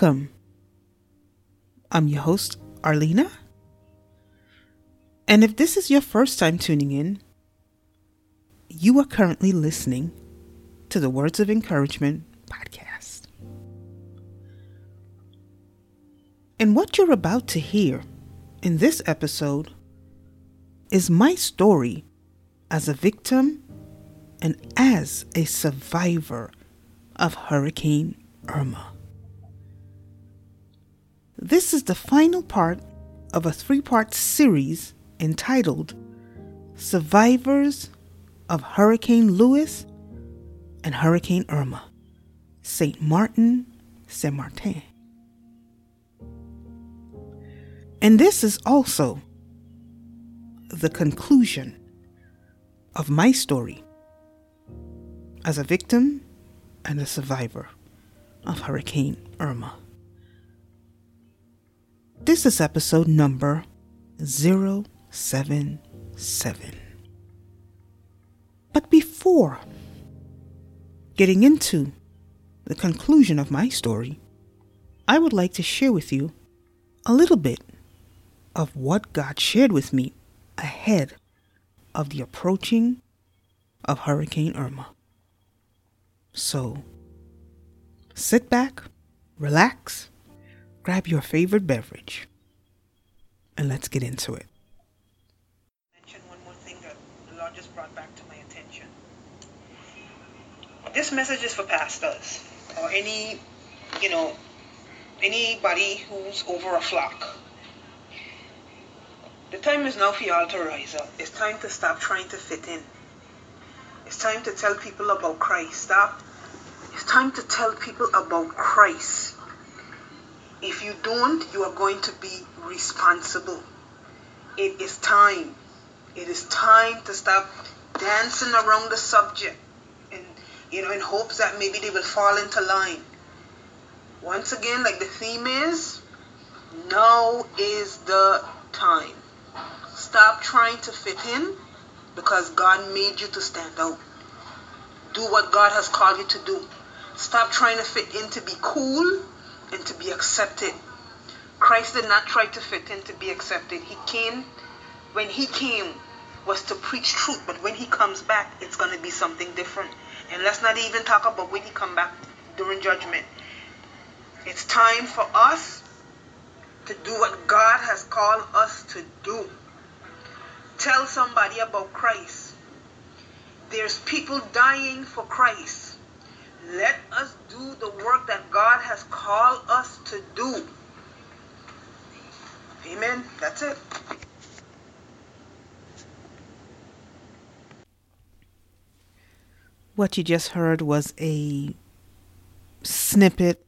Welcome. I'm your host, Arlena. And if this is your first time tuning in, you are currently listening to the Words of Encouragement podcast. And what you're about to hear in this episode is my story as a victim and as a survivor of Hurricane Irma. This is the final part of a three part series entitled Survivors of Hurricane Luis and Hurricane Irma, Sint Maarten, Saint Martin. And this is also the conclusion of my story as a victim and a survivor of Hurricane Irma. This is episode number 077. But before getting into the conclusion of my story, I would like to share with you a little bit of what God shared with me ahead of the approaching of Hurricane Irma. So, sit back, relax, grab your favorite beverage, and let's get into it. mention one more thing that the Lord just brought back to my attention. This message is for pastors or any, you know, anybody who's over a flock. The time is now for y'all to rise up. It's time to stop trying to fit in. It's time to tell people about Christ. Stop. It's time to tell people about Christ. If you don't, you are going to be responsible. It is time. It is time to stop dancing around the subject and you know in hopes that maybe they will fall into line. Once again, like the theme is, now is the time. Stop trying to fit in because God made you to stand out. Do what God has called you to do. Stop trying to fit in to be cool and to be accepted. Christ did not try to fit in to be accepted. He came, when He came, was to preach truth, but when He comes back, it's going to be something different. And let's not even talk about when He come back during judgment. It's time for us to do what God has called us to do. Tell somebody about Christ. There's people dying for Christ. Let us do the work that God has called us to do. Amen. That's it. What you just heard was a snippet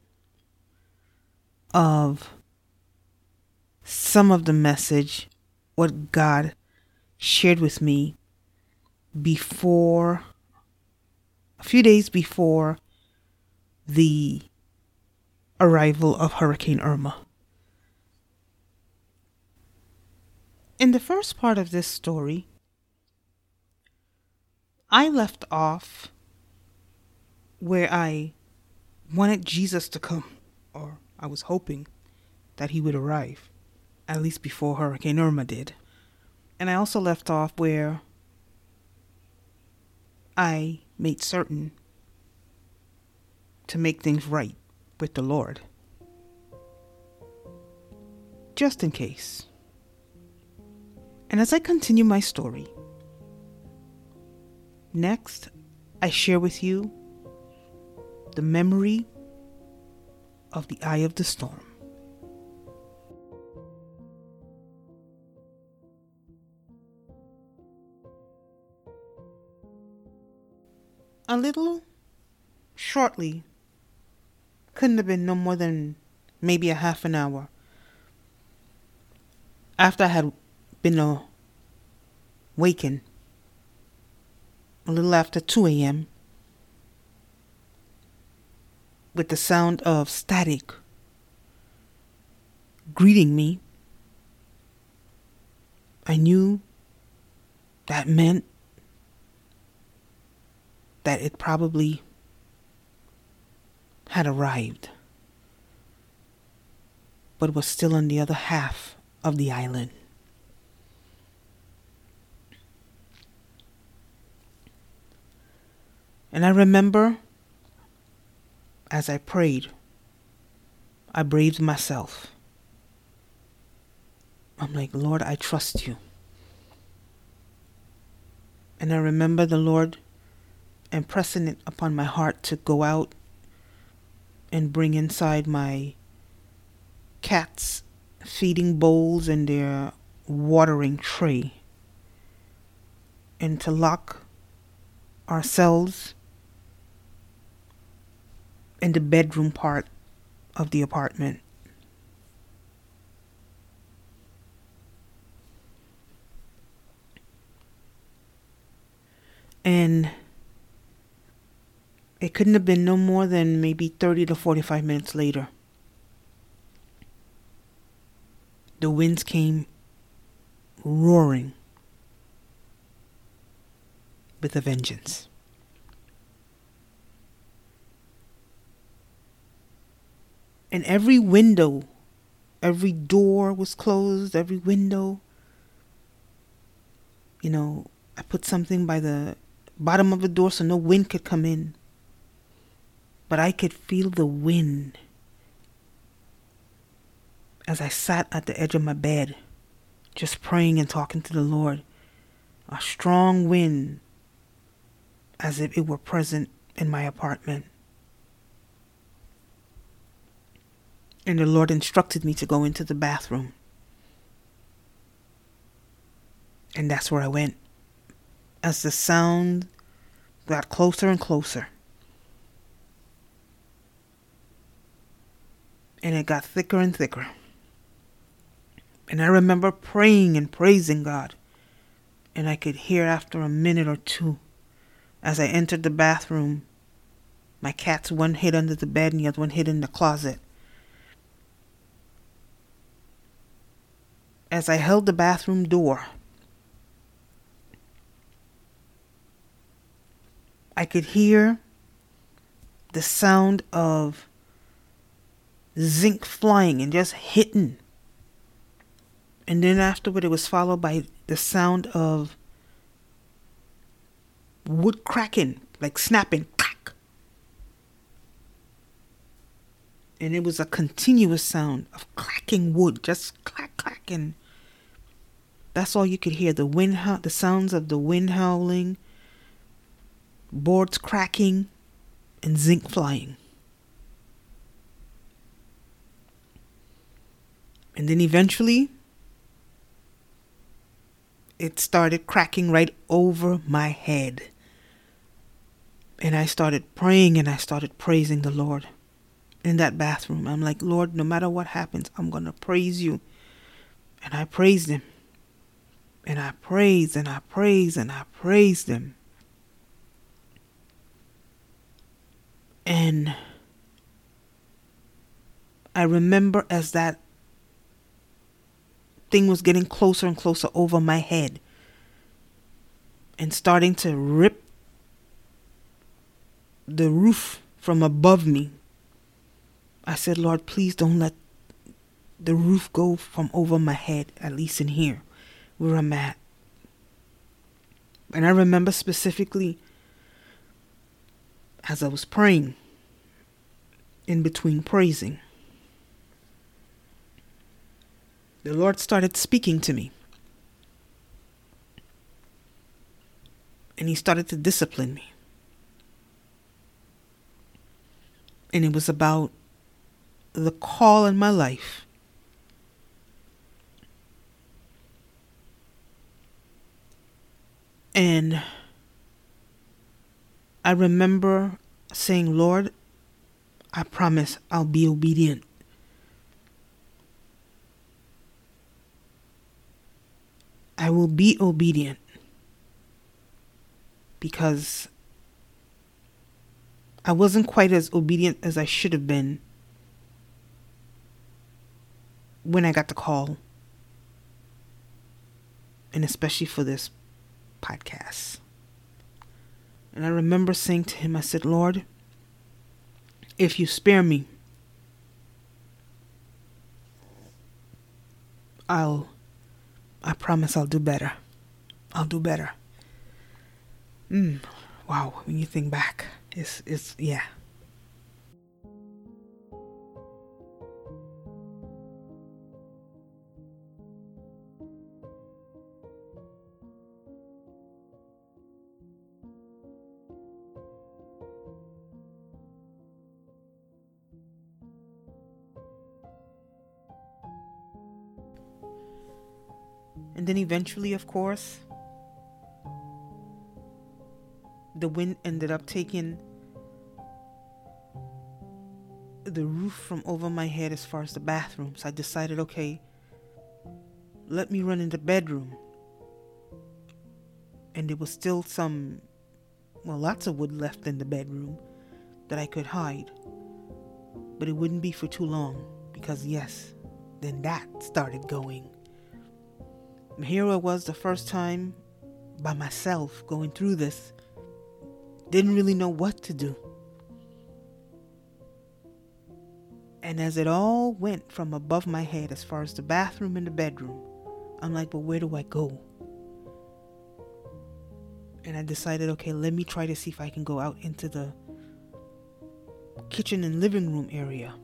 of some of the message, what God shared with me before, a few days before the arrival of Hurricane Irma. In the first part of this story, I left off where I wanted Jesus to come, or I was hoping that he would arrive, at least before Hurricane Irma did. And I also left off where I made certain to make things right with the Lord. Just in case. And as I continue my story, next I share with you the memory of the eye of the storm. A little shortly, couldn't have been no more than maybe a half an hour after I had been awakened, a little after 2 a.m., with the sound of static greeting me, I knew that meant that it probably had arrived. but was still on the other half of the island. And I remember as I prayed, I braved myself. I'm like, Lord, I trust you. And I remember the Lord impressing it upon my heart to go out and bring inside my cats feeding bowls and their watering tray and to lock ourselves in the bedroom part of the apartment. And it couldn't have been no more than maybe 30 to 45 minutes later. The winds came roaring with a vengeance. And every window, every door was closed, every window. You know, I put something by the bottom of the door so no wind could come in but I could feel the wind as I sat at the edge of my bed, just praying and talking to the Lord. A strong wind, as if it were present in my apartment. And the Lord instructed me to go into the bathroom. And that's where I went. As the sound got closer and closer, and it got thicker and thicker. And I remember praying and praising God. And I could hear after a minute or two as I entered the bathroom my cats, one hid under the bed and the other one hid in the closet. As I held the bathroom door, I could hear the sound of zinc flying and just hitting. And then afterward, it was followed by the sound of wood cracking, like snapping, crack. And it was a continuous sound of cracking wood, just clack, clacking. That's all you could hear. The wind, ho- the sounds of the wind howling, boards cracking, and zinc flying. And then eventually, it started cracking right over my head. And I started praying and I started praising the Lord in that bathroom. I'm like, Lord, no matter what happens, I'm going to praise you. And I praised him. And I praised and I praised and I praised him. And I remember as that thing was getting closer and closer over my head and starting to rip the roof from above me. I said, Lord, please don't let the roof go from over my head, at least in here where I'm at. And I remember specifically as I was praying, in between praising. The Lord started speaking to me. And He started to discipline me. And it was about the call in my life. And I remember saying, Lord, I promise I'll be obedient. I will be obedient because I wasn't quite as obedient as I should have been when I got the call. And especially for this podcast. And I remember saying to him, I said, Lord, if you spare me, I'll. I promise I'll do better. I'll do better. Hmm. Wow. When you think back, it's it's yeah. Eventually, of course, the wind ended up taking the roof from over my head as far as the bathroom. So I decided, okay, let me run in the bedroom. And there was still some, well, lots of wood left in the bedroom that I could hide. But it wouldn't be for too long because, yes, then that started going. Here I was the first time by myself going through this. Didn't really know what to do. And as it all went from above my head as far as the bathroom and the bedroom, I'm like, but where do I go? And I decided, okay, let me try to see if I can go out into the kitchen and living room area.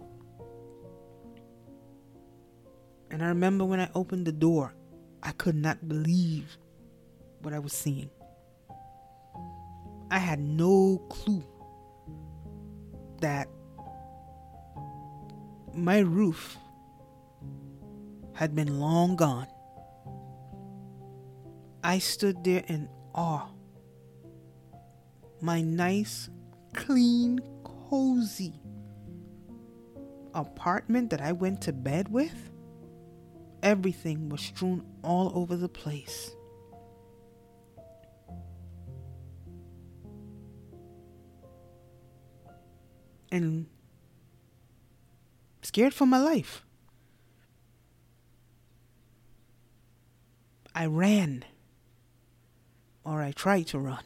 And I remember when I opened the door, I could not believe what I was seeing. I had no clue that my roof had been long gone. I stood there in awe. My nice, clean, cozy apartment that I went to bed with Everything was strewn all over the place. And scared for my life. I ran, or I tried to run.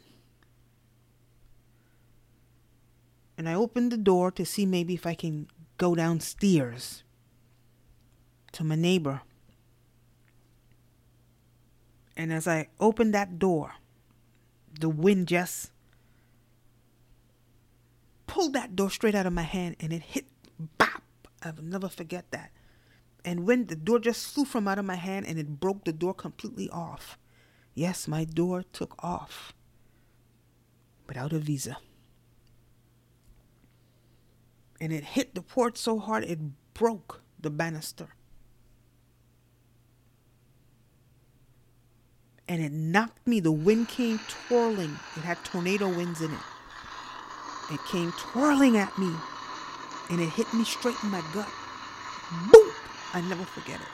And I opened the door to see maybe if I can go downstairs to my neighbor and as I opened that door, the wind just pulled that door straight out of my hand and it hit bop. I'll never forget that. And when the door just flew from out of my hand and it broke the door completely off. Yes, my door took off without a visa. And it hit the port so hard it broke the banister. And it knocked me. The wind came twirling. It had tornado winds in it. It came twirling at me and it hit me straight in my gut. Boom! I never forget it.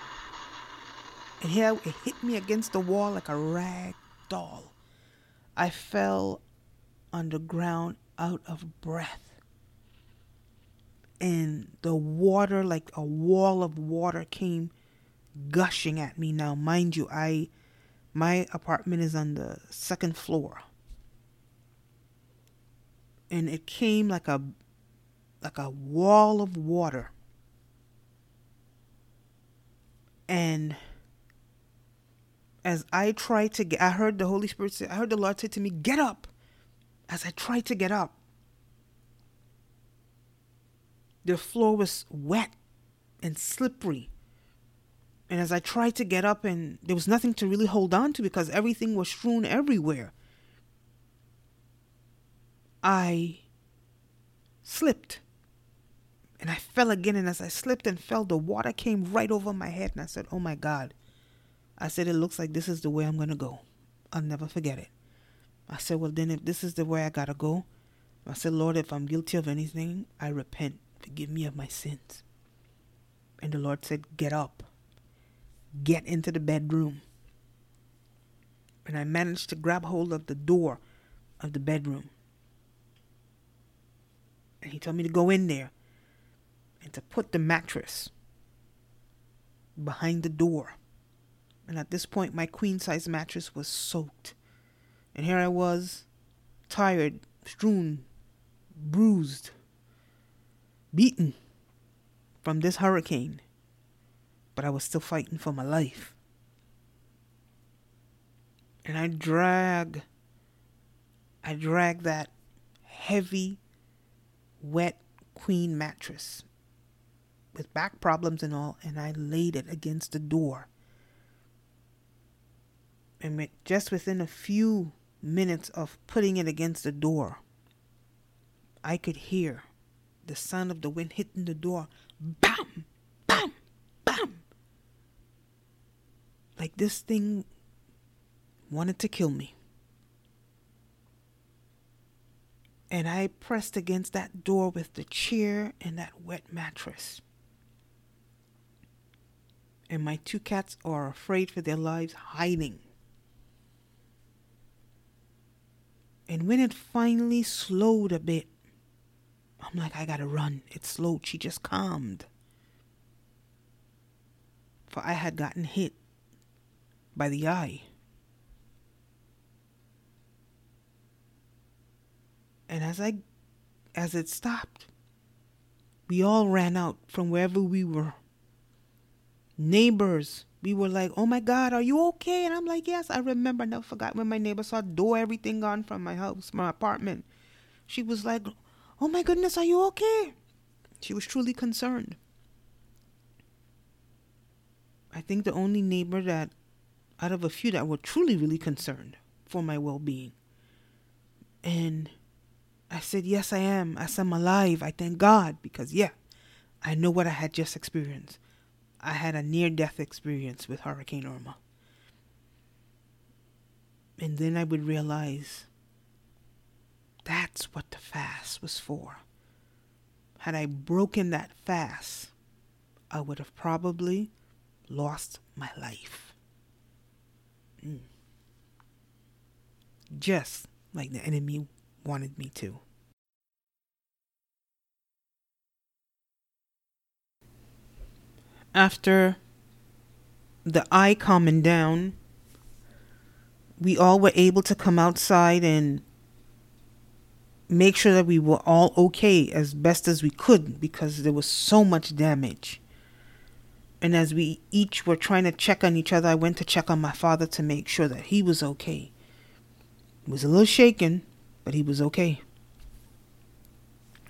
And here it hit me against the wall like a rag doll. I fell on the ground out of breath. And the water, like a wall of water, came gushing at me. Now, mind you, I my apartment is on the second floor. And it came like a like a wall of water. And as I tried to get I heard the Holy Spirit say I heard the Lord say to me, "Get up." As I tried to get up, the floor was wet and slippery. And as I tried to get up, and there was nothing to really hold on to because everything was strewn everywhere, I slipped. And I fell again. And as I slipped and fell, the water came right over my head. And I said, Oh my God. I said, It looks like this is the way I'm going to go. I'll never forget it. I said, Well, then, if this is the way I got to go, I said, Lord, if I'm guilty of anything, I repent. Forgive me of my sins. And the Lord said, Get up get into the bedroom. And I managed to grab hold of the door of the bedroom. And he told me to go in there and to put the mattress behind the door. And at this point, my queen size mattress was soaked. And here I was, tired, strewn, bruised, beaten from this hurricane but I was still fighting for my life. And I drag, I drag that heavy, wet queen mattress with back problems and all, and I laid it against the door. And just within a few minutes of putting it against the door, I could hear the sound of the wind hitting the door. Like this thing wanted to kill me. And I pressed against that door with the chair and that wet mattress. And my two cats are afraid for their lives, hiding. And when it finally slowed a bit, I'm like, I gotta run. It slowed. She just calmed. For I had gotten hit by the eye. And as I as it stopped, we all ran out from wherever we were. Neighbors, we were like, "Oh my God, are you okay?" And I'm like, "Yes." I remember, I never forgot when my neighbor saw door everything gone from my house, my apartment. She was like, "Oh my goodness, are you okay?" She was truly concerned. I think the only neighbor that, out of a few, that were truly really concerned for my well-being. And I said, Yes, I am. Said, I'm alive. I thank God because, yeah, I know what I had just experienced. I had a near death experience with Hurricane Irma. And then I would realize that's what the fast was for. Had I broken that fast, I would have probably lost my life. Mm. Just like the enemy wanted me to. After the eye calming down, we all were able to come outside and make sure that we were all okay as best as we could because there was so much damage. And as we each were trying to check on each other, I went to check on my father to make sure that he was okay. He was a little shaken, but he was okay.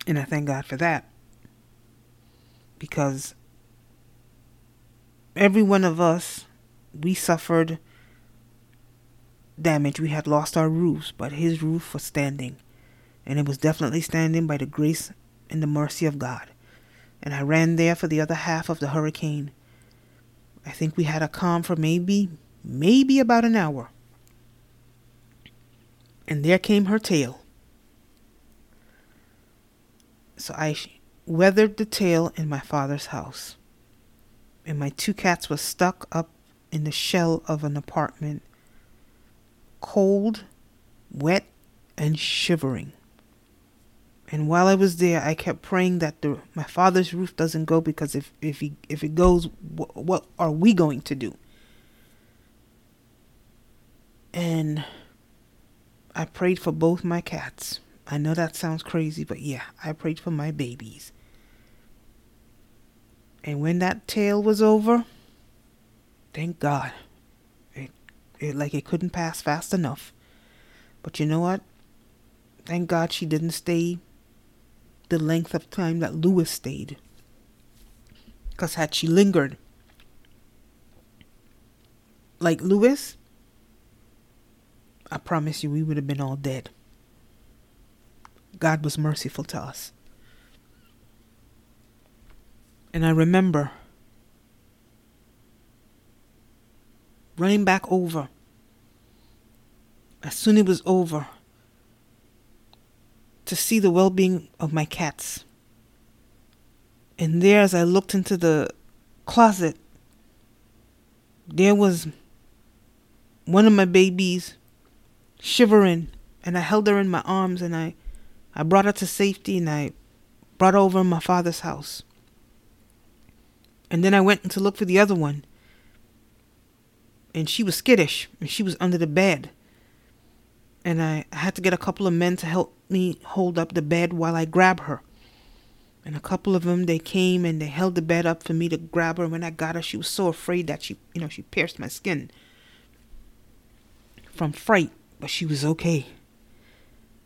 And I thank God for that. Because every one of us, we suffered damage. We had lost our roofs, but his roof was standing. And it was definitely standing by the grace and the mercy of God. And I ran there for the other half of the hurricane. I think we had a calm for maybe, maybe about an hour and there came her tail. So I weathered the tail in my father's house, and my two cats were stuck up in the shell of an apartment, cold, wet, and shivering. And while I was there, I kept praying that the, my father's roof doesn't go because if if he if it goes, wh- what are we going to do? And I prayed for both my cats. I know that sounds crazy, but yeah, I prayed for my babies. And when that tale was over, thank God. It, it like it couldn't pass fast enough. But you know what? Thank God she didn't stay the length of time that Luis stayed. Because had she lingered, like Luis, I promise you, we would have been all dead. God was merciful to us. And I remember running back over. As soon as it was over, to see the well being of my cats. And there, as I looked into the closet, there was one of my babies shivering, and I held her in my arms and I, I brought her to safety and I brought her over my father's house. And then I went to look for the other one. And she was skittish and she was under the bed. And I had to get a couple of men to help me hold up the bed while I grab her. And a couple of them, they came and they held the bed up for me to grab her. And when I got her, she was so afraid that she, you know, she pierced my skin from fright, but she was okay.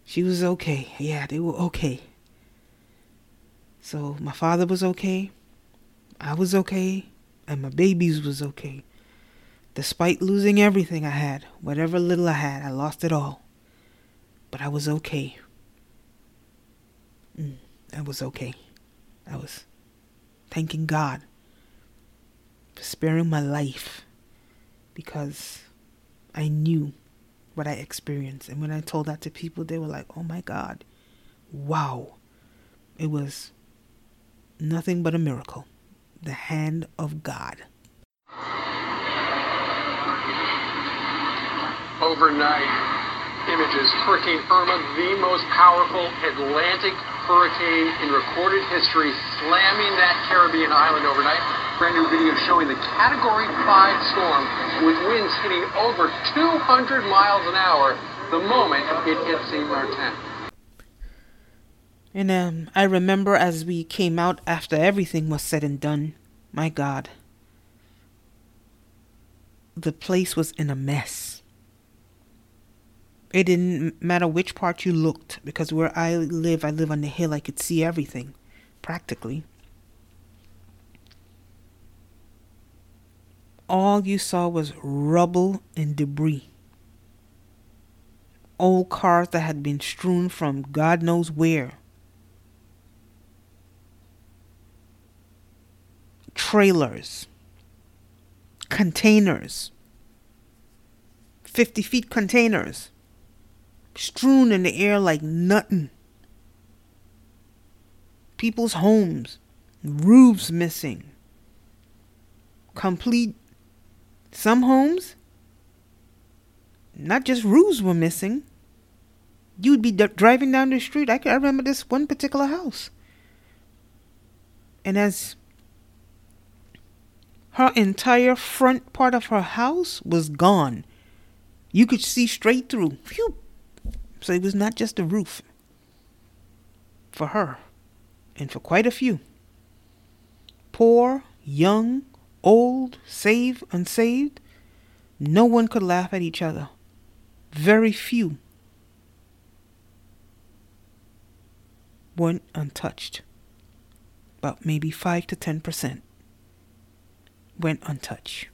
She was okay. Yeah, they were okay. So my father was okay. I was okay. And my babies was okay. Despite losing everything I had, whatever little I had, I lost it all. But I was okay. Mm, I was okay. I was thanking God for sparing my life because I knew what I experienced. And when I told that to people, they were like, oh my God, wow. It was nothing but a miracle. The hand of God. Overnight images, Hurricane Irma, the most powerful Atlantic hurricane in recorded history, slamming that Caribbean island overnight. Brand new video showing the Category 5 storm with winds hitting over 200 miles an hour the moment it hit St. Martin. And um, I remember as we came out after everything was said and done, my God, the place was in a mess. It didn't matter which part you looked, because where I live, I live on the hill, I could see everything, practically. All you saw was rubble and debris. Old cars that had been strewn from God knows where. Trailers. Containers. 50 feet containers strewn in the air like nothing. People's homes, roofs missing. Complete. Some homes, not just roofs were missing. You'd be d- driving down the street. I, I remember this one particular house. And as her entire front part of her house was gone, you could see straight through. Phew, so it was not just a roof for her, and for quite a few. Poor, young, old, saved, unsaved, no one could laugh at each other. Very few went untouched. About maybe 5 to 10% went untouched.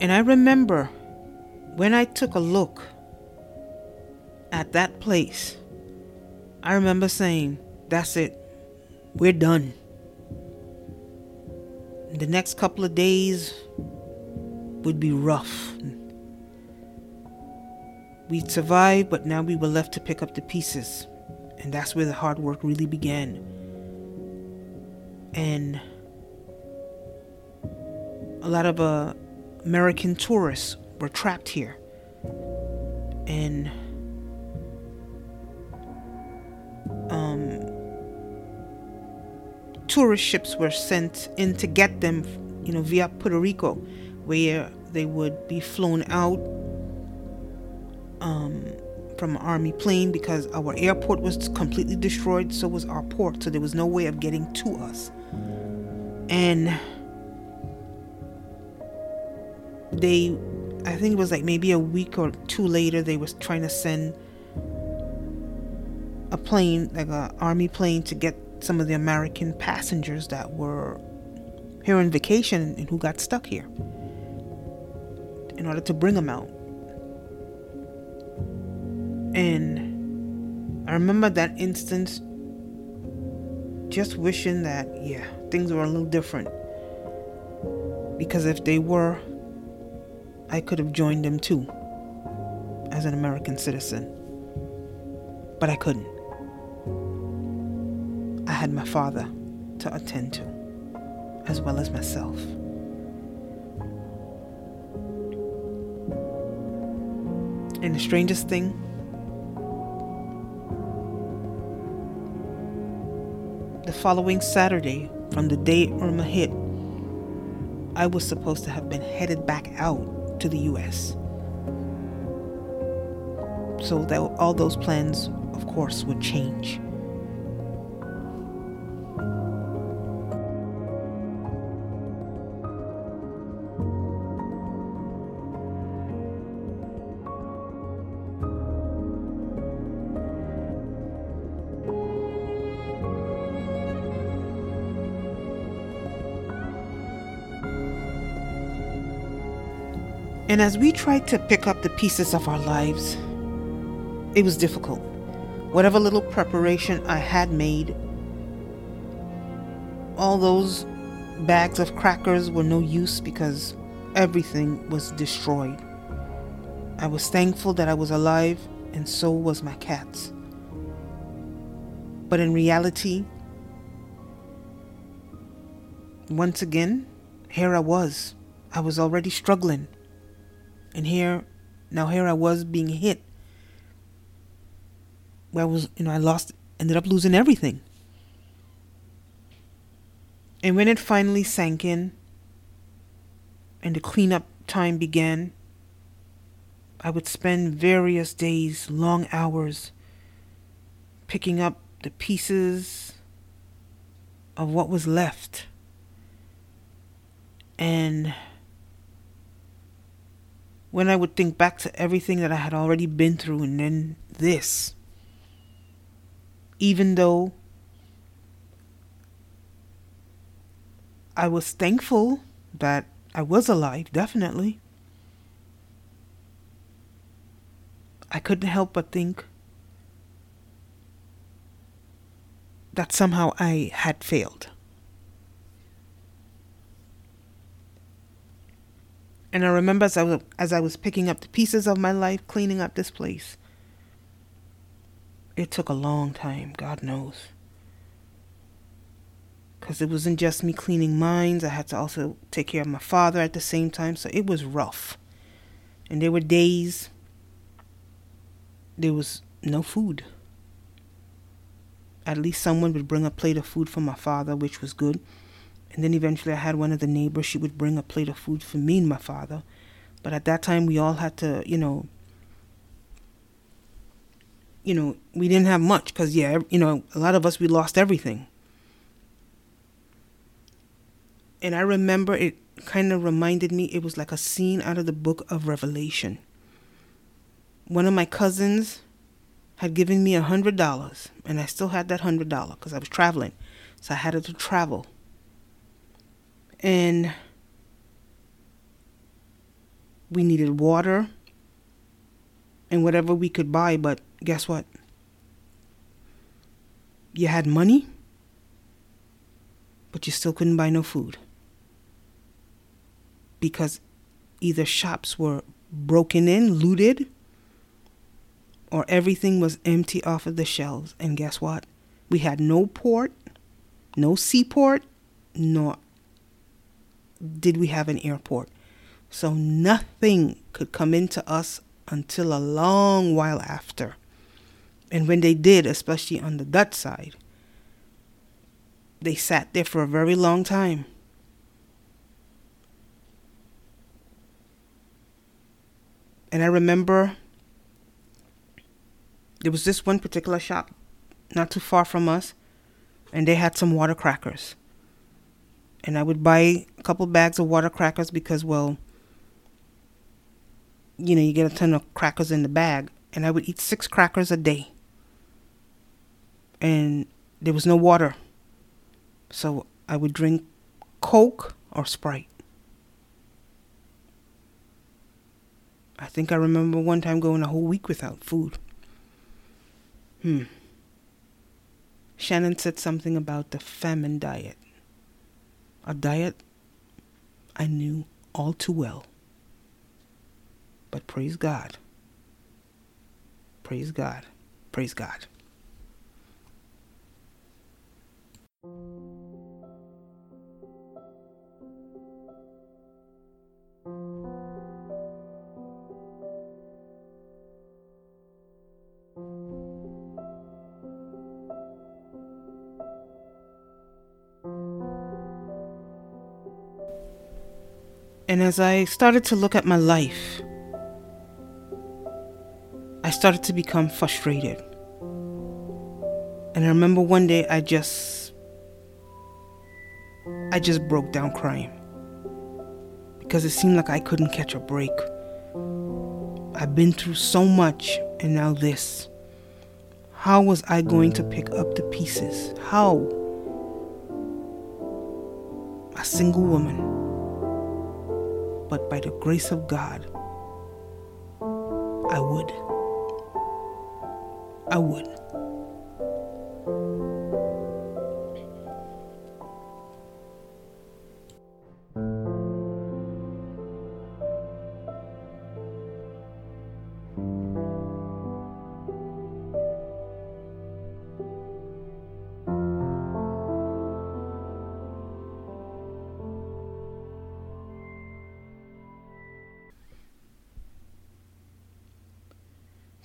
And I remember when I took a look at that place, I remember saying, That's it, we're done. The next couple of days would be rough. We'd survived, but now we were left to pick up the pieces. And that's where the hard work really began. And a lot of uh, American tourists were trapped here. And um, tourist ships were sent in to get them, you know, via Puerto Rico, where they would be flown out um, from an army plane because our airport was completely destroyed, so was our port, so there was no way of getting to us. And they I think it was like maybe a week or two later they was trying to send a plane like a army plane to get some of the American passengers that were here on vacation and who got stuck here in order to bring them out. And I remember that instance just wishing that yeah, things were a little different. Because if they were I could have joined them too as an American citizen. But I couldn't. I had my father to attend to, as well as myself. And the strangest thing, the following Saturday, from the day Irma hit, I was supposed to have been headed back out to the US. So that all those plans, of course, would change. And as we tried to pick up the pieces of our lives, it was difficult. Whatever little preparation I had made, all those bags of crackers were no use because everything was destroyed. I was thankful that I was alive, and so was my cats. But in reality, once again, here I was. I was already struggling. And here, now here I was being hit. Where I was, you know, I lost, ended up losing everything. And when it finally sank in and the cleanup time began, I would spend various days, long hours, picking up the pieces of what was left. And when I would think back to everything that I had already been through and then this, even though I was thankful that I was alive, definitely, I couldn't help but think that somehow I had failed. And I remember as I, was, as I was picking up the pieces of my life, cleaning up this place, it took a long time, God knows. Because it wasn't just me cleaning mines, I had to also take care of my father at the same time, so it was rough. And there were days there was no food. At least someone would bring a plate of food for my father, which was good. And then eventually I had one of the neighbors, she would bring a plate of food for me and my father. But at that time, we all had to, you know, you know, we didn't have much because, yeah, you know, a lot of us, we lost everything. And I remember it kind of reminded me, it was like a scene out of the book of Revelation. One of my cousins had given me a hundred dollars, and I still had that hundred dollar because I was traveling, so I had it to travel and we needed water and whatever we could buy, but guess what? You had money, but you still couldn't buy no food. Because either shops were broken in, looted, or everything was empty off of the shelves. And guess what? We had no port, no seaport, nor did we have an airport. So nothing could come into us until a long while after. And when they did, especially on the Dutch side, they sat there for a very long time. And I remember there was this one particular shop not too far from us, and they had some water crackers and I would buy a couple bags of water crackers because, well, you know, you get a ton of crackers in the bag, and I would eat six crackers a day. And there was no water. So I would drink Coke or Sprite. I think I remember one time going a whole week without food. Hmm. Shannon said something about the famine diet a diet I knew all too well. But praise God. Praise God. Praise God. As I started to look at my life, I started to become frustrated. And I remember one day I just I just broke down crying. Because it seemed like I couldn't catch a break. I've been through so much and now this. How was I going to pick up the pieces? How? A single woman. But by the grace of God, I would. I would.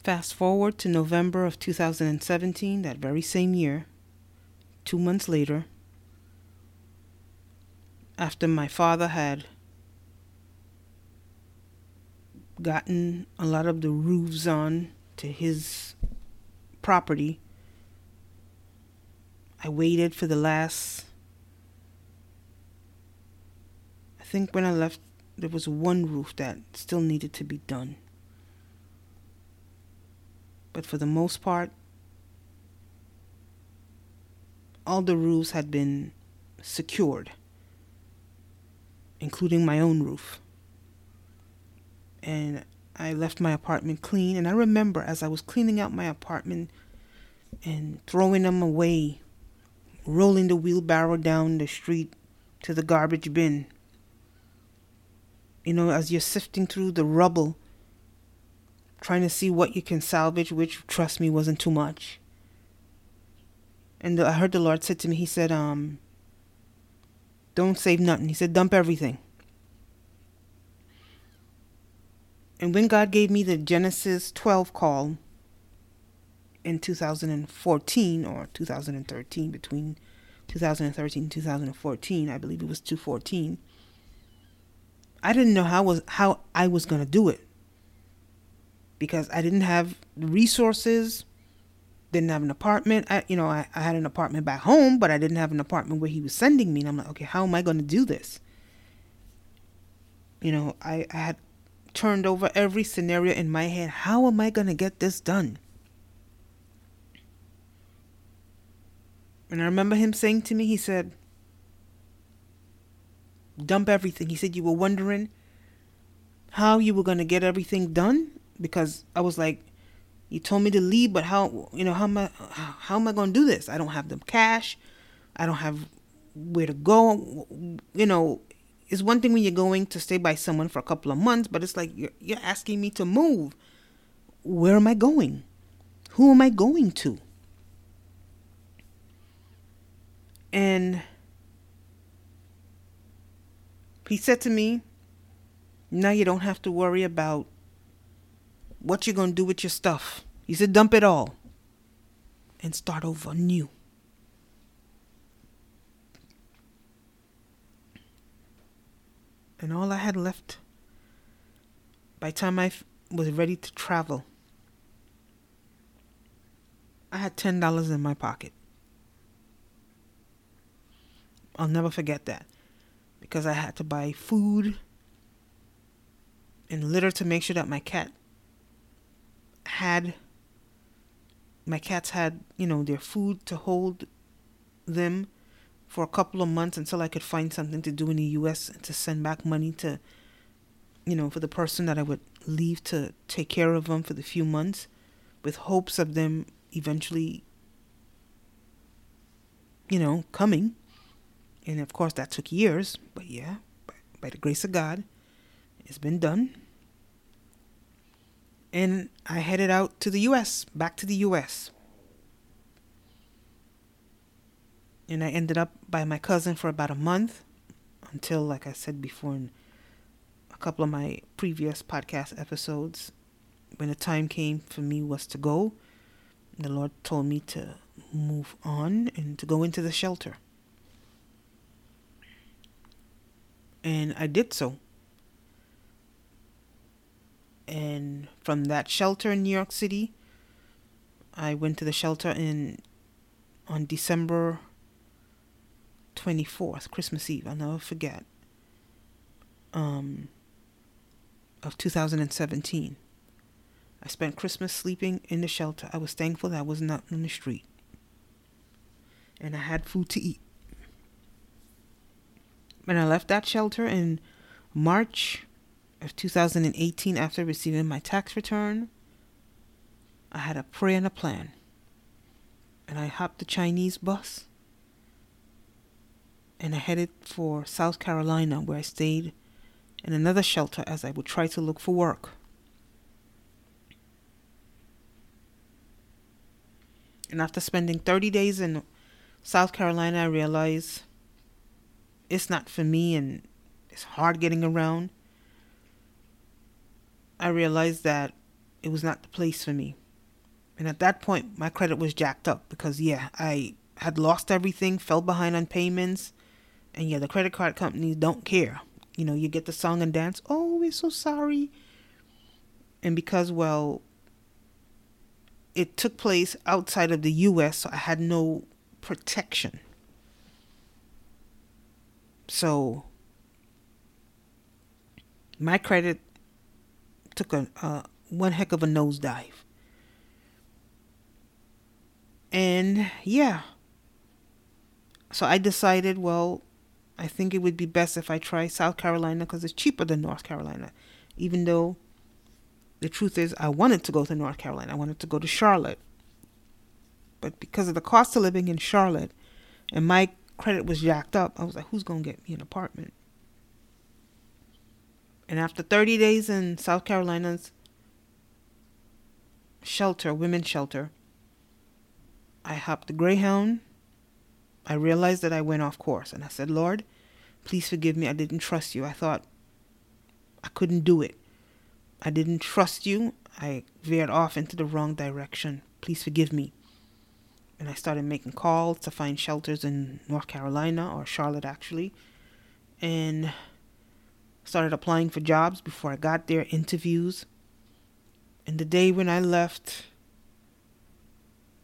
Fast forward to November of 2017, that very same year, two months later, after my father had gotten a lot of the roofs on to his property, I waited for the last. I think when I left, there was one roof that still needed to be done. But for the most part, all the roofs had been secured, including my own roof. And I left my apartment clean. And I remember as I was cleaning out my apartment and throwing them away, rolling the wheelbarrow down the street to the garbage bin. You know, as you're sifting through the rubble trying to see what you can salvage, which trust me wasn't too much. And I heard the Lord said to me, He said, um, don't save nothing. He said, dump everything. And when God gave me the Genesis 12 call in 2014 or 2013, between 2013 and 2014, I believe it was 214, I didn't know how was how I was going to do it because I didn't have resources, didn't have an apartment. I, you know, I, I had an apartment back home, but I didn't have an apartment where he was sending me. And I'm like, okay, how am I going to do this? You know, I, I had turned over every scenario in my head. How am I going to get this done? And I remember him saying to me, he said, dump everything. He said, you were wondering how you were going to get everything done because I was like, you told me to leave, but how you know how am I how am I going to do this? I don't have the cash. I don't have where to go. You know, it's one thing when you're going to stay by someone for a couple of months, but it's like you're you're asking me to move. Where am I going? Who am I going to? And he said to me, now you don't have to worry about what you gonna do with your stuff. He said, dump it all and start over new. And all I had left by the time I was ready to travel, I had $10 in my pocket. I'll never forget that because I had to buy food and litter to make sure that my cat had my cats had, you know, their food to hold them for a couple of months until I could find something to do in the US to send back money to you know, for the person that I would leave to take care of them for the few months with hopes of them eventually you know, coming. And of course that took years, but yeah, by, the grace of God, it's been done and I headed out to the US, back to the US. And I ended up by my cousin for about a month until, like I said before in a couple of my previous podcast episodes, when the time came for me was to go, the Lord told me to move on and to go into the shelter. And I did so. And from that shelter in New York City, I went to the shelter in on December 24th, Christmas Eve. I'll never forget. Um, of 2017. I spent Christmas sleeping in the shelter. I was thankful that I was not on the street. And I had food to eat. When I left that shelter in March of 2018 after receiving my tax return, I had a prayer and a plan. And I hopped the Chinese bus and I headed for South Carolina where I stayed in another shelter as I would try to look for work. And after spending 30 days in South Carolina, I realized it's not for me and it's hard getting around. I realized that it was not the place for me. And at that point, my credit was jacked up because, yeah, I had lost everything, fell behind on payments, and yeah, the credit card companies don't care. You know, you get the song and dance, oh, we're so sorry. And because, well, it took place outside of the US, so I had no protection. So my credit took a uh, one heck of a nosedive. And yeah. So I decided, well, I think it would be best if I try South Carolina because it's cheaper than North Carolina. Even though the truth is, I wanted to go to North Carolina. I wanted to go to Charlotte. But because of the cost of living in Charlotte and my credit was jacked up, I was like, who's going to get me an apartment? And after 30 days in South Carolina's shelter, women's shelter, I hopped the Greyhound. I realized that I went off course. And I said, Lord, please forgive me. I didn't trust you. I thought I couldn't do it. I didn't trust you. I veered off into the wrong direction. Please forgive me. And I started making calls to find shelters in North Carolina or Charlotte, actually. And started applying for jobs before I got there, interviews. And the day when I left,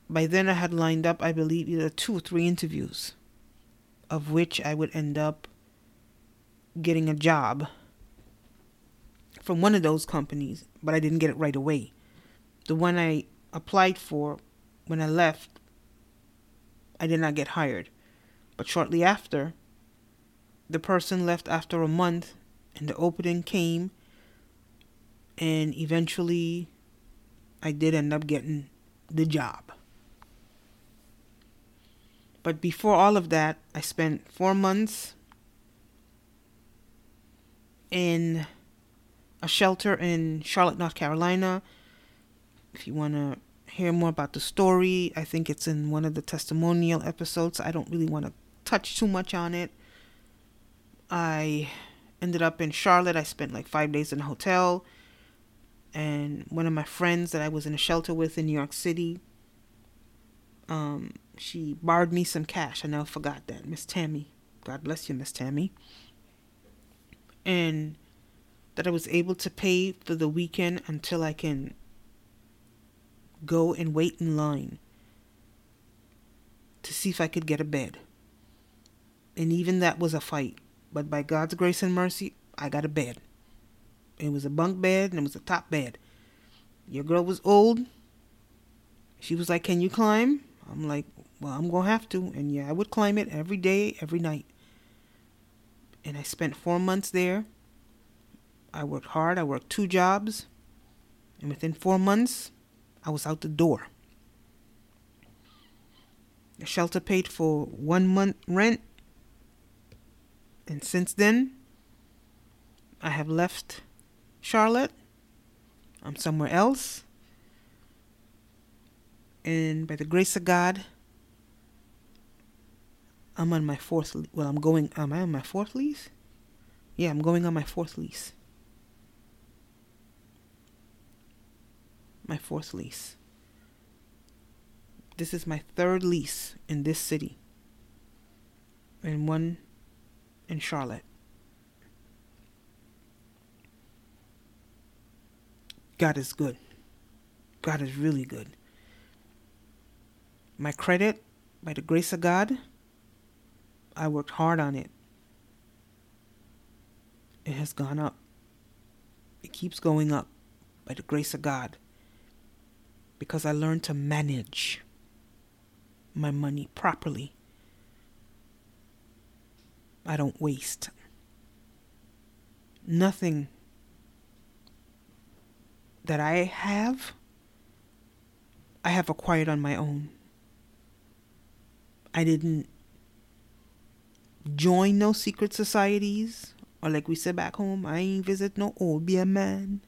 by then I had lined up, I believe, either two or three interviews, of which I would end up getting a job from one of those companies, but I didn't get it right away. The one I applied for when I left, I did not get hired. But shortly after, the person left after a month and the opening came and eventually I did end up getting the job. But before all of that, I spent four months in a shelter in Charlotte, North Carolina. If you want to hear more about the story, I think it's in one of the testimonial episodes. I don't really want to touch too much on it. I ended up in Charlotte. I spent like five days in a hotel. And one of my friends that I was in a shelter with in New York City, um, she borrowed me some cash. I never forgot that. Miss Tammy. God bless you, Miss Tammy. And that I was able to pay for the weekend until I can go and wait in line to see if I could get a bed. And even that was a fight. But by God's grace and mercy, I got a bed. It was a bunk bed and it was a top bed. Your girl was old. She was like, Can you climb? I'm like, Well, I'm going to have to. And yeah, I would climb it every day, every night. And I spent four months there. I worked hard. I worked two jobs. And within four months, I was out the door. The shelter paid for one month rent. And since then, I have left Charlotte. I'm somewhere else. And by the grace of God, I'm on my fourth. Well, I'm going. Am I on my fourth lease? Yeah, I'm going on my fourth lease. my fourth lease. This is my third lease in this city, and one in Charlotte. God is good. God is really good. My credit, by the grace of God, I worked hard on it. It has gone up. It keeps going up by the grace of God because I learned to manage my money properly. I don't waste. Nothing that I have, I have acquired on my own. I didn't join no secret societies, or like we said back home, I ain't visit no obeah man,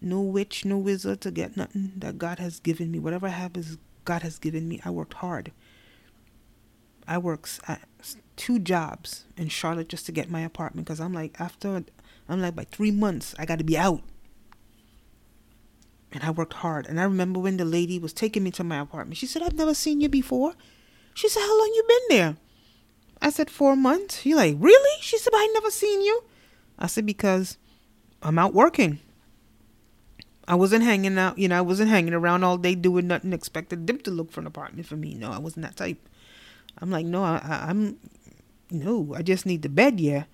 no witch, no wizard to get nothing that God has given me. Whatever I have is God has given me. I worked hard. I works. at two jobs in Charlotte just to get my apartment because I'm like after I'm like by three months I got to be out and I worked hard. And I remember when the lady was taking me to my apartment, she said, I've never seen you before. She said, How long you been there? I said, Four months. She like, Really? She said, I never seen you. I said, Because I'm out working. I wasn't hanging out, you know, I wasn't hanging around all day doing nothing, expected them to look for an apartment for me. No, I wasn't that type. I'm like, no, I, I, I'm, no, I just need the bed, yeah.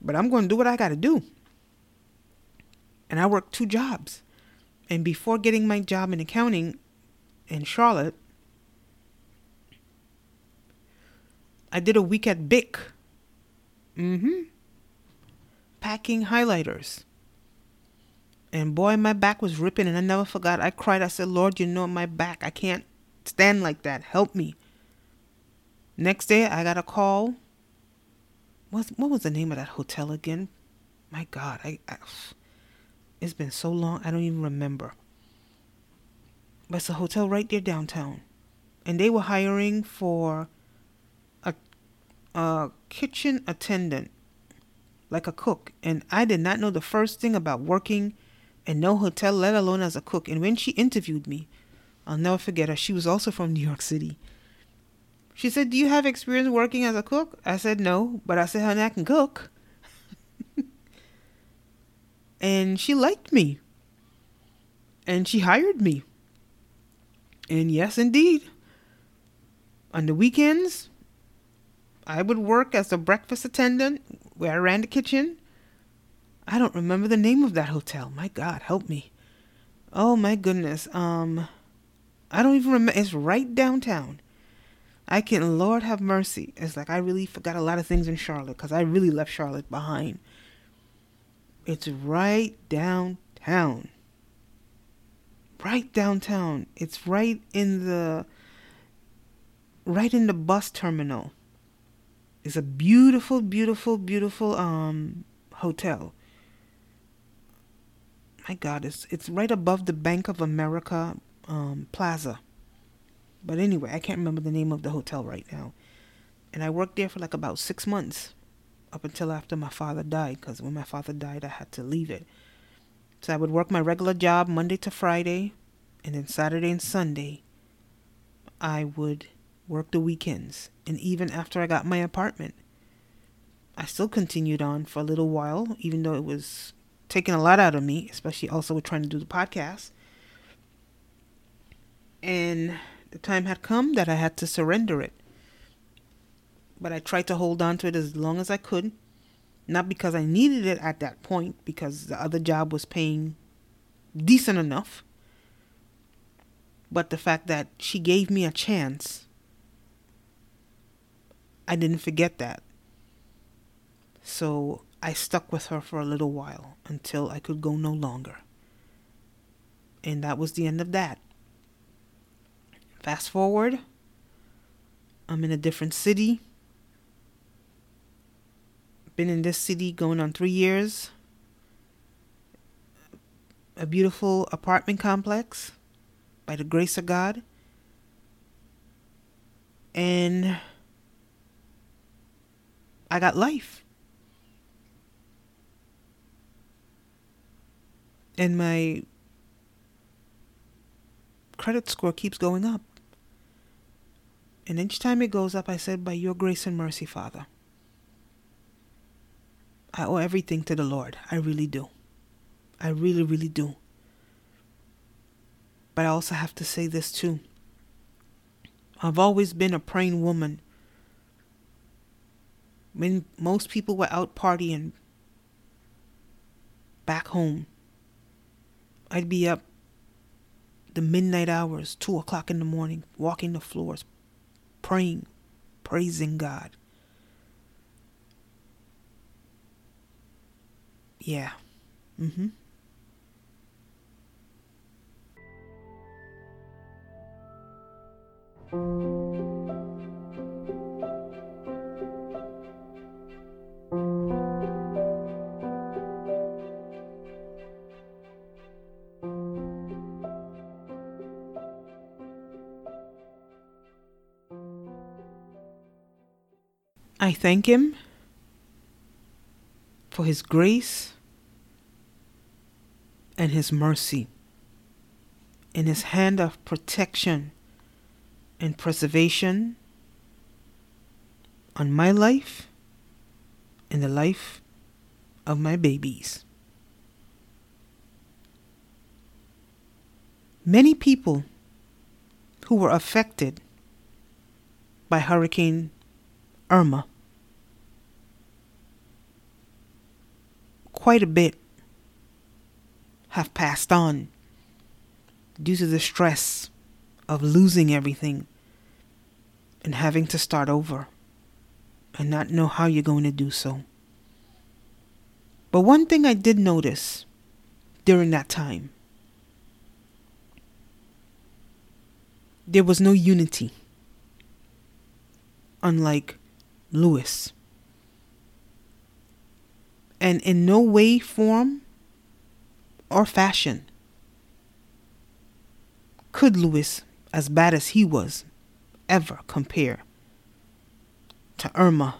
But I'm going to do what I got to do. And I worked two jobs. And before getting my job in accounting in Charlotte, I did a week at Bic. Mm-hmm. Packing highlighters. And boy, my back was ripping, and I never forgot. I cried. I said, Lord, you know my back. I can't stand like that. Help me. Next day, I got a call. What, what was the name of that hotel again? My God, I, I it's been so long, I don't even remember. But it's a hotel right there downtown. And they were hiring for a, a kitchen attendant, like a cook. And I did not know the first thing about working in no hotel, let alone as a cook. And when she interviewed me, I'll never forget her. She was also from New York City. She said, Do you have experience working as a cook? I said, No. But I said, Honey, I can cook and she liked me and she hired me. And yes, indeed, on the weekends, I would work as a breakfast attendant where I ran the kitchen. I don't remember the name of that hotel. My God, help me. Oh my goodness. Um, I don't even remember. It's right downtown. I can, Lord have mercy. It's like I really forgot a lot of things in Charlotte because I really left Charlotte behind. It's right downtown. Right downtown. It's right in the right in the bus terminal. It's a beautiful, beautiful, beautiful um hotel. My God, it's it's right above the Bank of America um, Plaza. But anyway, I can't remember the name of the hotel right now. And I worked there for like about six months up until after my father died because when my father died, I had to leave it. So I would work my regular job Monday to Friday, and then Saturday and Sunday, I would work the weekends. And even after I got my apartment, I still continued on for a little while, even though it was taking a lot out of me, especially also with trying to do the podcast. And the time had come that I had to surrender it but I tried to hold on to it as long as I could. Not because I needed it at that point, because the other job was paying decent enough, but the fact that she gave me a chance, I didn't forget that. So I stuck with her for a little while until I could go no longer. And that was the end of that. Fast forward, I'm in a different city been in this city going on three years. A beautiful apartment complex by the grace of God. And I got life. And my credit score keeps going up. And each time it goes up, I said, By your grace and mercy, Father. I owe everything to the Lord. I really do. I really, really do. But I also have to say this too. I've always been a praying woman. When most people were out partying back home, I'd be up the midnight hours, two o'clock in the morning, walking the floors, praying, praising God. Yeah. Mm hmm. I thank Him for His grace and His mercy and His hand of protection and preservation on my life and the life of my babies. Many people who were affected by Hurricane Irma, quite a bit have passed on due to the stress of losing everything and having to start over and not know how you're going to do so. But one thing I did notice during that time there was no unity, unlike Luis. And in no way, form, or fashion could Luis as bad as he was, ever compare to Irma.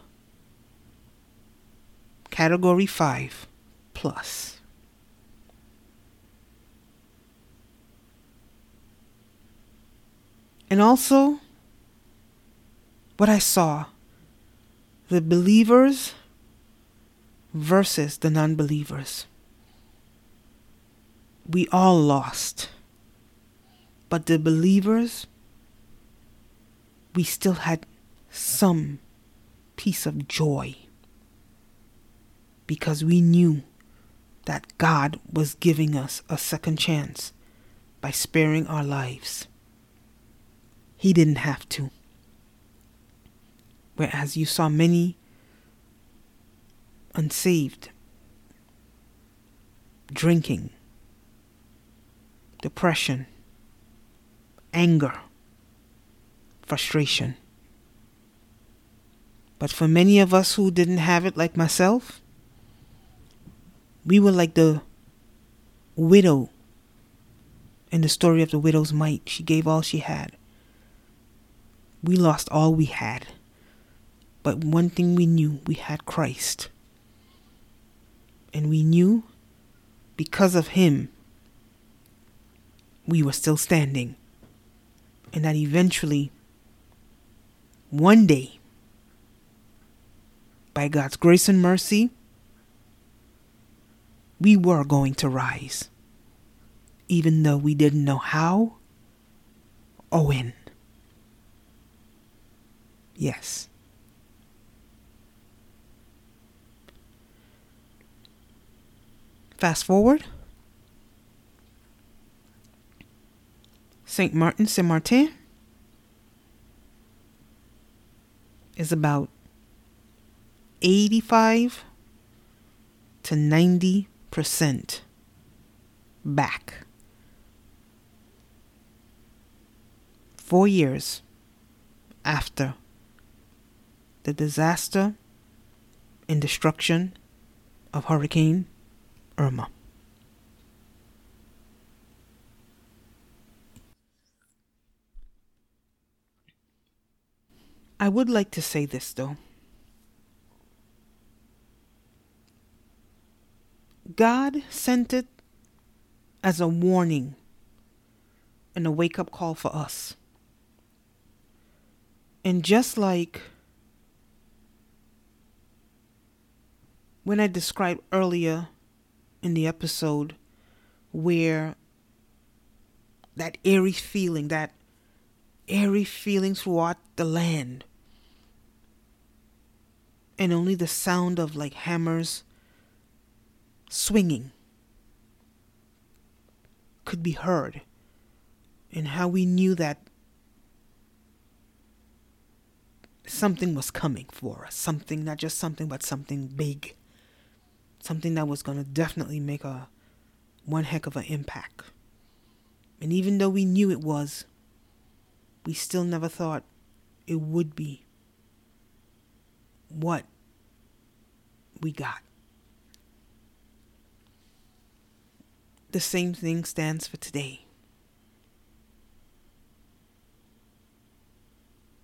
Category 5 plus. And also, what I saw the believers versus the non believers. We all lost. But the believers, we still had some piece of joy because we knew that God was giving us a second chance by sparing our lives. He didn't have to. Whereas you saw many unsaved drinking, depression, anger, frustration. But for many of us who didn't have it, like myself, we were like the widow in the story of the widow's mite. She gave all she had. We lost all we had. But one thing we knew we had Christ. And we knew because of Him, we were still standing and that eventually, one day, by God's grace and mercy, we were going to rise, even though we didn't know how or when. Yes. Fast forward. Saint Martin Saint Martin is about 85 to 90 percent back. Four years after the disaster and destruction of Hurricane Irma. I would like to say this though. God sent it as a warning and a wake up call for us. And just like when I described earlier in the episode where that eerie feeling, that eerie feeling throughout the land, and only the sound of like hammers swinging could be heard, and how we knew that something was coming for us. Something, not just something, but something big. Something that was going to definitely make a one heck of an impact. And even though we knew it was, we still never thought it would be what we got. The same thing stands for today.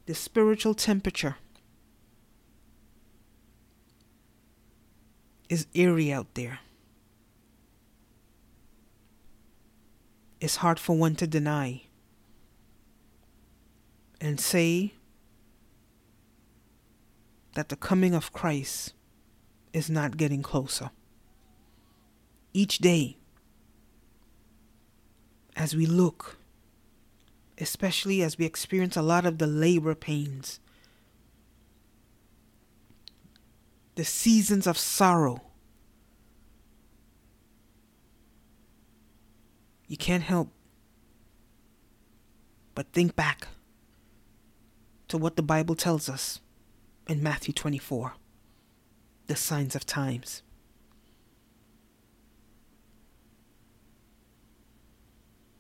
The spiritual temperature is eerie out there. It's hard for one to deny and say that the coming of Christ is not getting closer. Each day, as we look, especially as we experience a lot of the labor pains, the seasons of sorrow, you can't help but think back to what the Bible tells us in Matthew 24 the signs of times.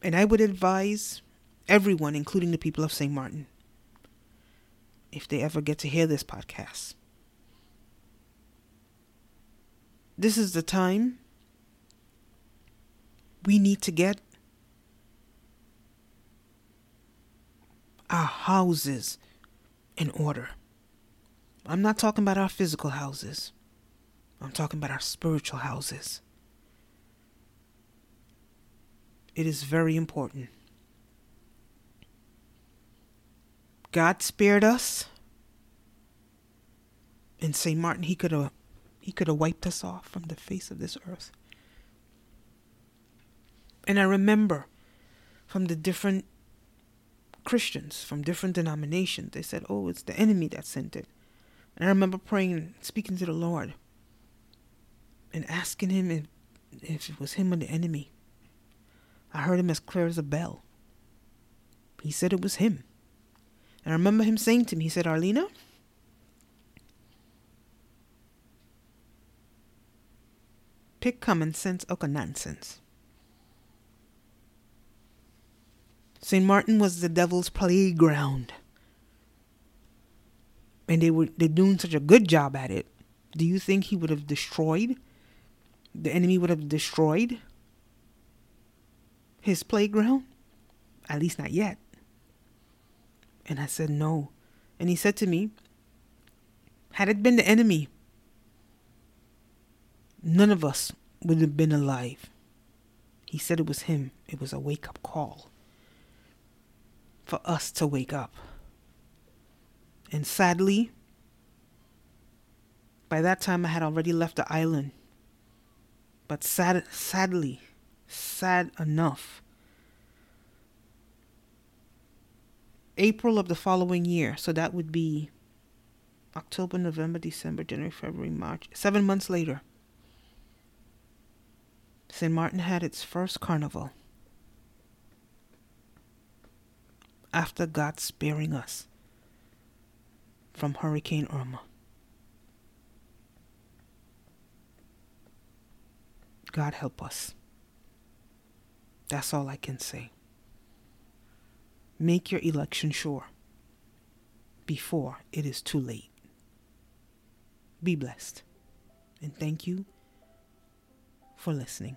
And I would advise everyone, including the people of St. Martin, if they ever get to hear this podcast, this is the time we need to get our houses in order. I'm not talking about our physical houses. I'm talking about our spiritual houses. It is very important. God spared us. In St. Martin, he could have he could have wiped us off from the face of this earth. And I remember from the different Christians from different denominations, they said, Oh, it's the enemy that sent it. And I remember praying speaking to the Lord and asking him if, if it was him or the enemy. I heard him as clear as a bell. He said it was him. And I remember him saying to me, he said, Arlena, pick common sense or nonsense. St. Martin was the devil's playground. And they were they're doing such a good job at it. Do you think he would have destroyed? The enemy would have destroyed his playground? At least not yet. And I said no. And he said to me, had it been the enemy, none of us would have been alive. He said it was him. It was a wake up call for us to wake up. And sadly, by that time I had already left the island. But sad, sadly, sad enough, April of the following year, so that would be October, November, December, January, February, March, seven months later, St. Martin had its first carnival. after God sparing us from Hurricane Irma. God help us. That's all I can say. Make your election sure before it is too late. Be blessed. And thank you for listening.